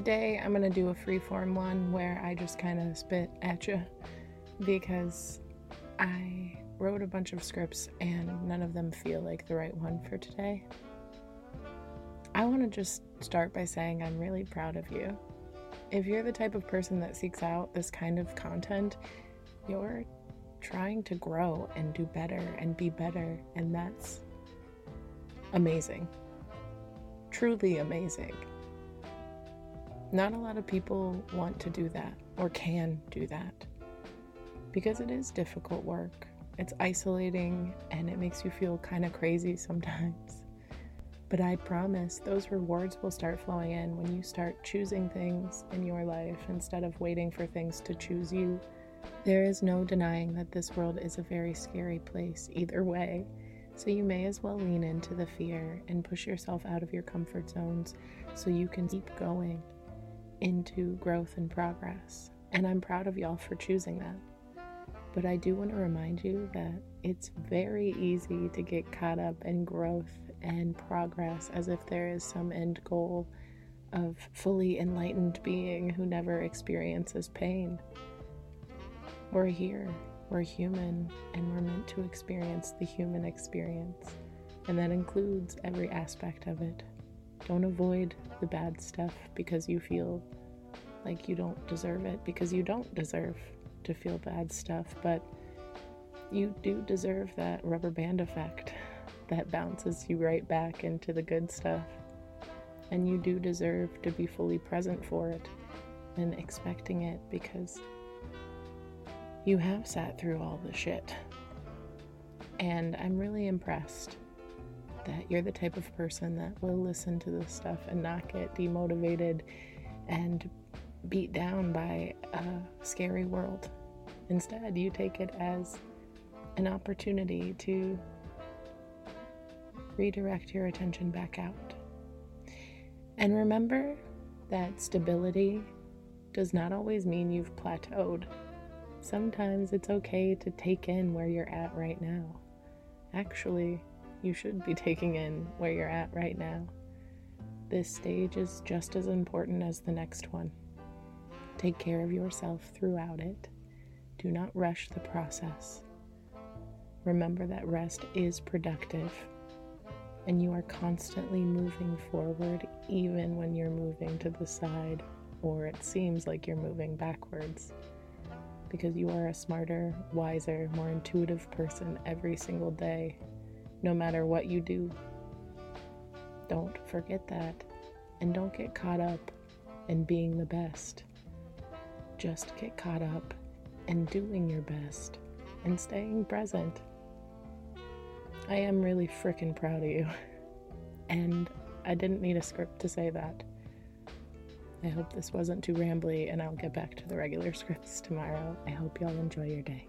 Today I'm going to do a freeform one where I just kind of spit at you because I wrote a bunch of scripts and none of them feel like the right one for today. I want to just start by saying I'm really proud of you. If you're the type of person that seeks out this kind of content, you're trying to grow and do better and be better, and that's amazing. Truly amazing. Not a lot of people want to do that or can do that because it is difficult work. It's isolating and it makes you feel kind of crazy sometimes. But I promise those rewards will start flowing in when you start choosing things in your life instead of waiting for things to choose you. There is no denying that this world is a very scary place either way. So you may as well lean into the fear and push yourself out of your comfort zones so you can keep going into growth and progress. And I'm proud of y'all for choosing that. But I do want to remind you that it's very easy to get caught up in growth and progress as if there is some end goal of fully enlightened being who never experiences pain. We're here, we're human, and we're meant to experience the human experience. And that includes every aspect of it. Don't avoid the bad stuff because you feel like you don't deserve it, because you don't deserve to feel bad stuff, but you do deserve that rubber band effect that bounces you right back into the good stuff. And you do deserve to be fully present for it and expecting it because you have sat through all the shit. And I'm really impressed that you're the type of person that will listen to this stuff and not get demotivated and beat down by a scary world. Instead, you take it as an opportunity to redirect your attention back out. And remember that stability does not always mean you've plateaued. Sometimes it's okay to take in where you're at right now. Actually, you should be taking in where you're at right now. This stage is just as important as the next one. Take care of yourself throughout it. Do not rush the process. Remember that rest is productive and you are constantly moving forward, even when you're moving to the side or it seems like you're moving backwards. Because you are a smarter, wiser, more intuitive person every single day, no matter what you do. Don't forget that, and don't get caught up in being the best. Just get caught up in doing your best and staying present. I am really freaking proud of you. And I didn't need a script to say that. I hope this wasn't too rambly, and I'll get back to the regular scripts tomorrow. I hope y'all enjoy your day.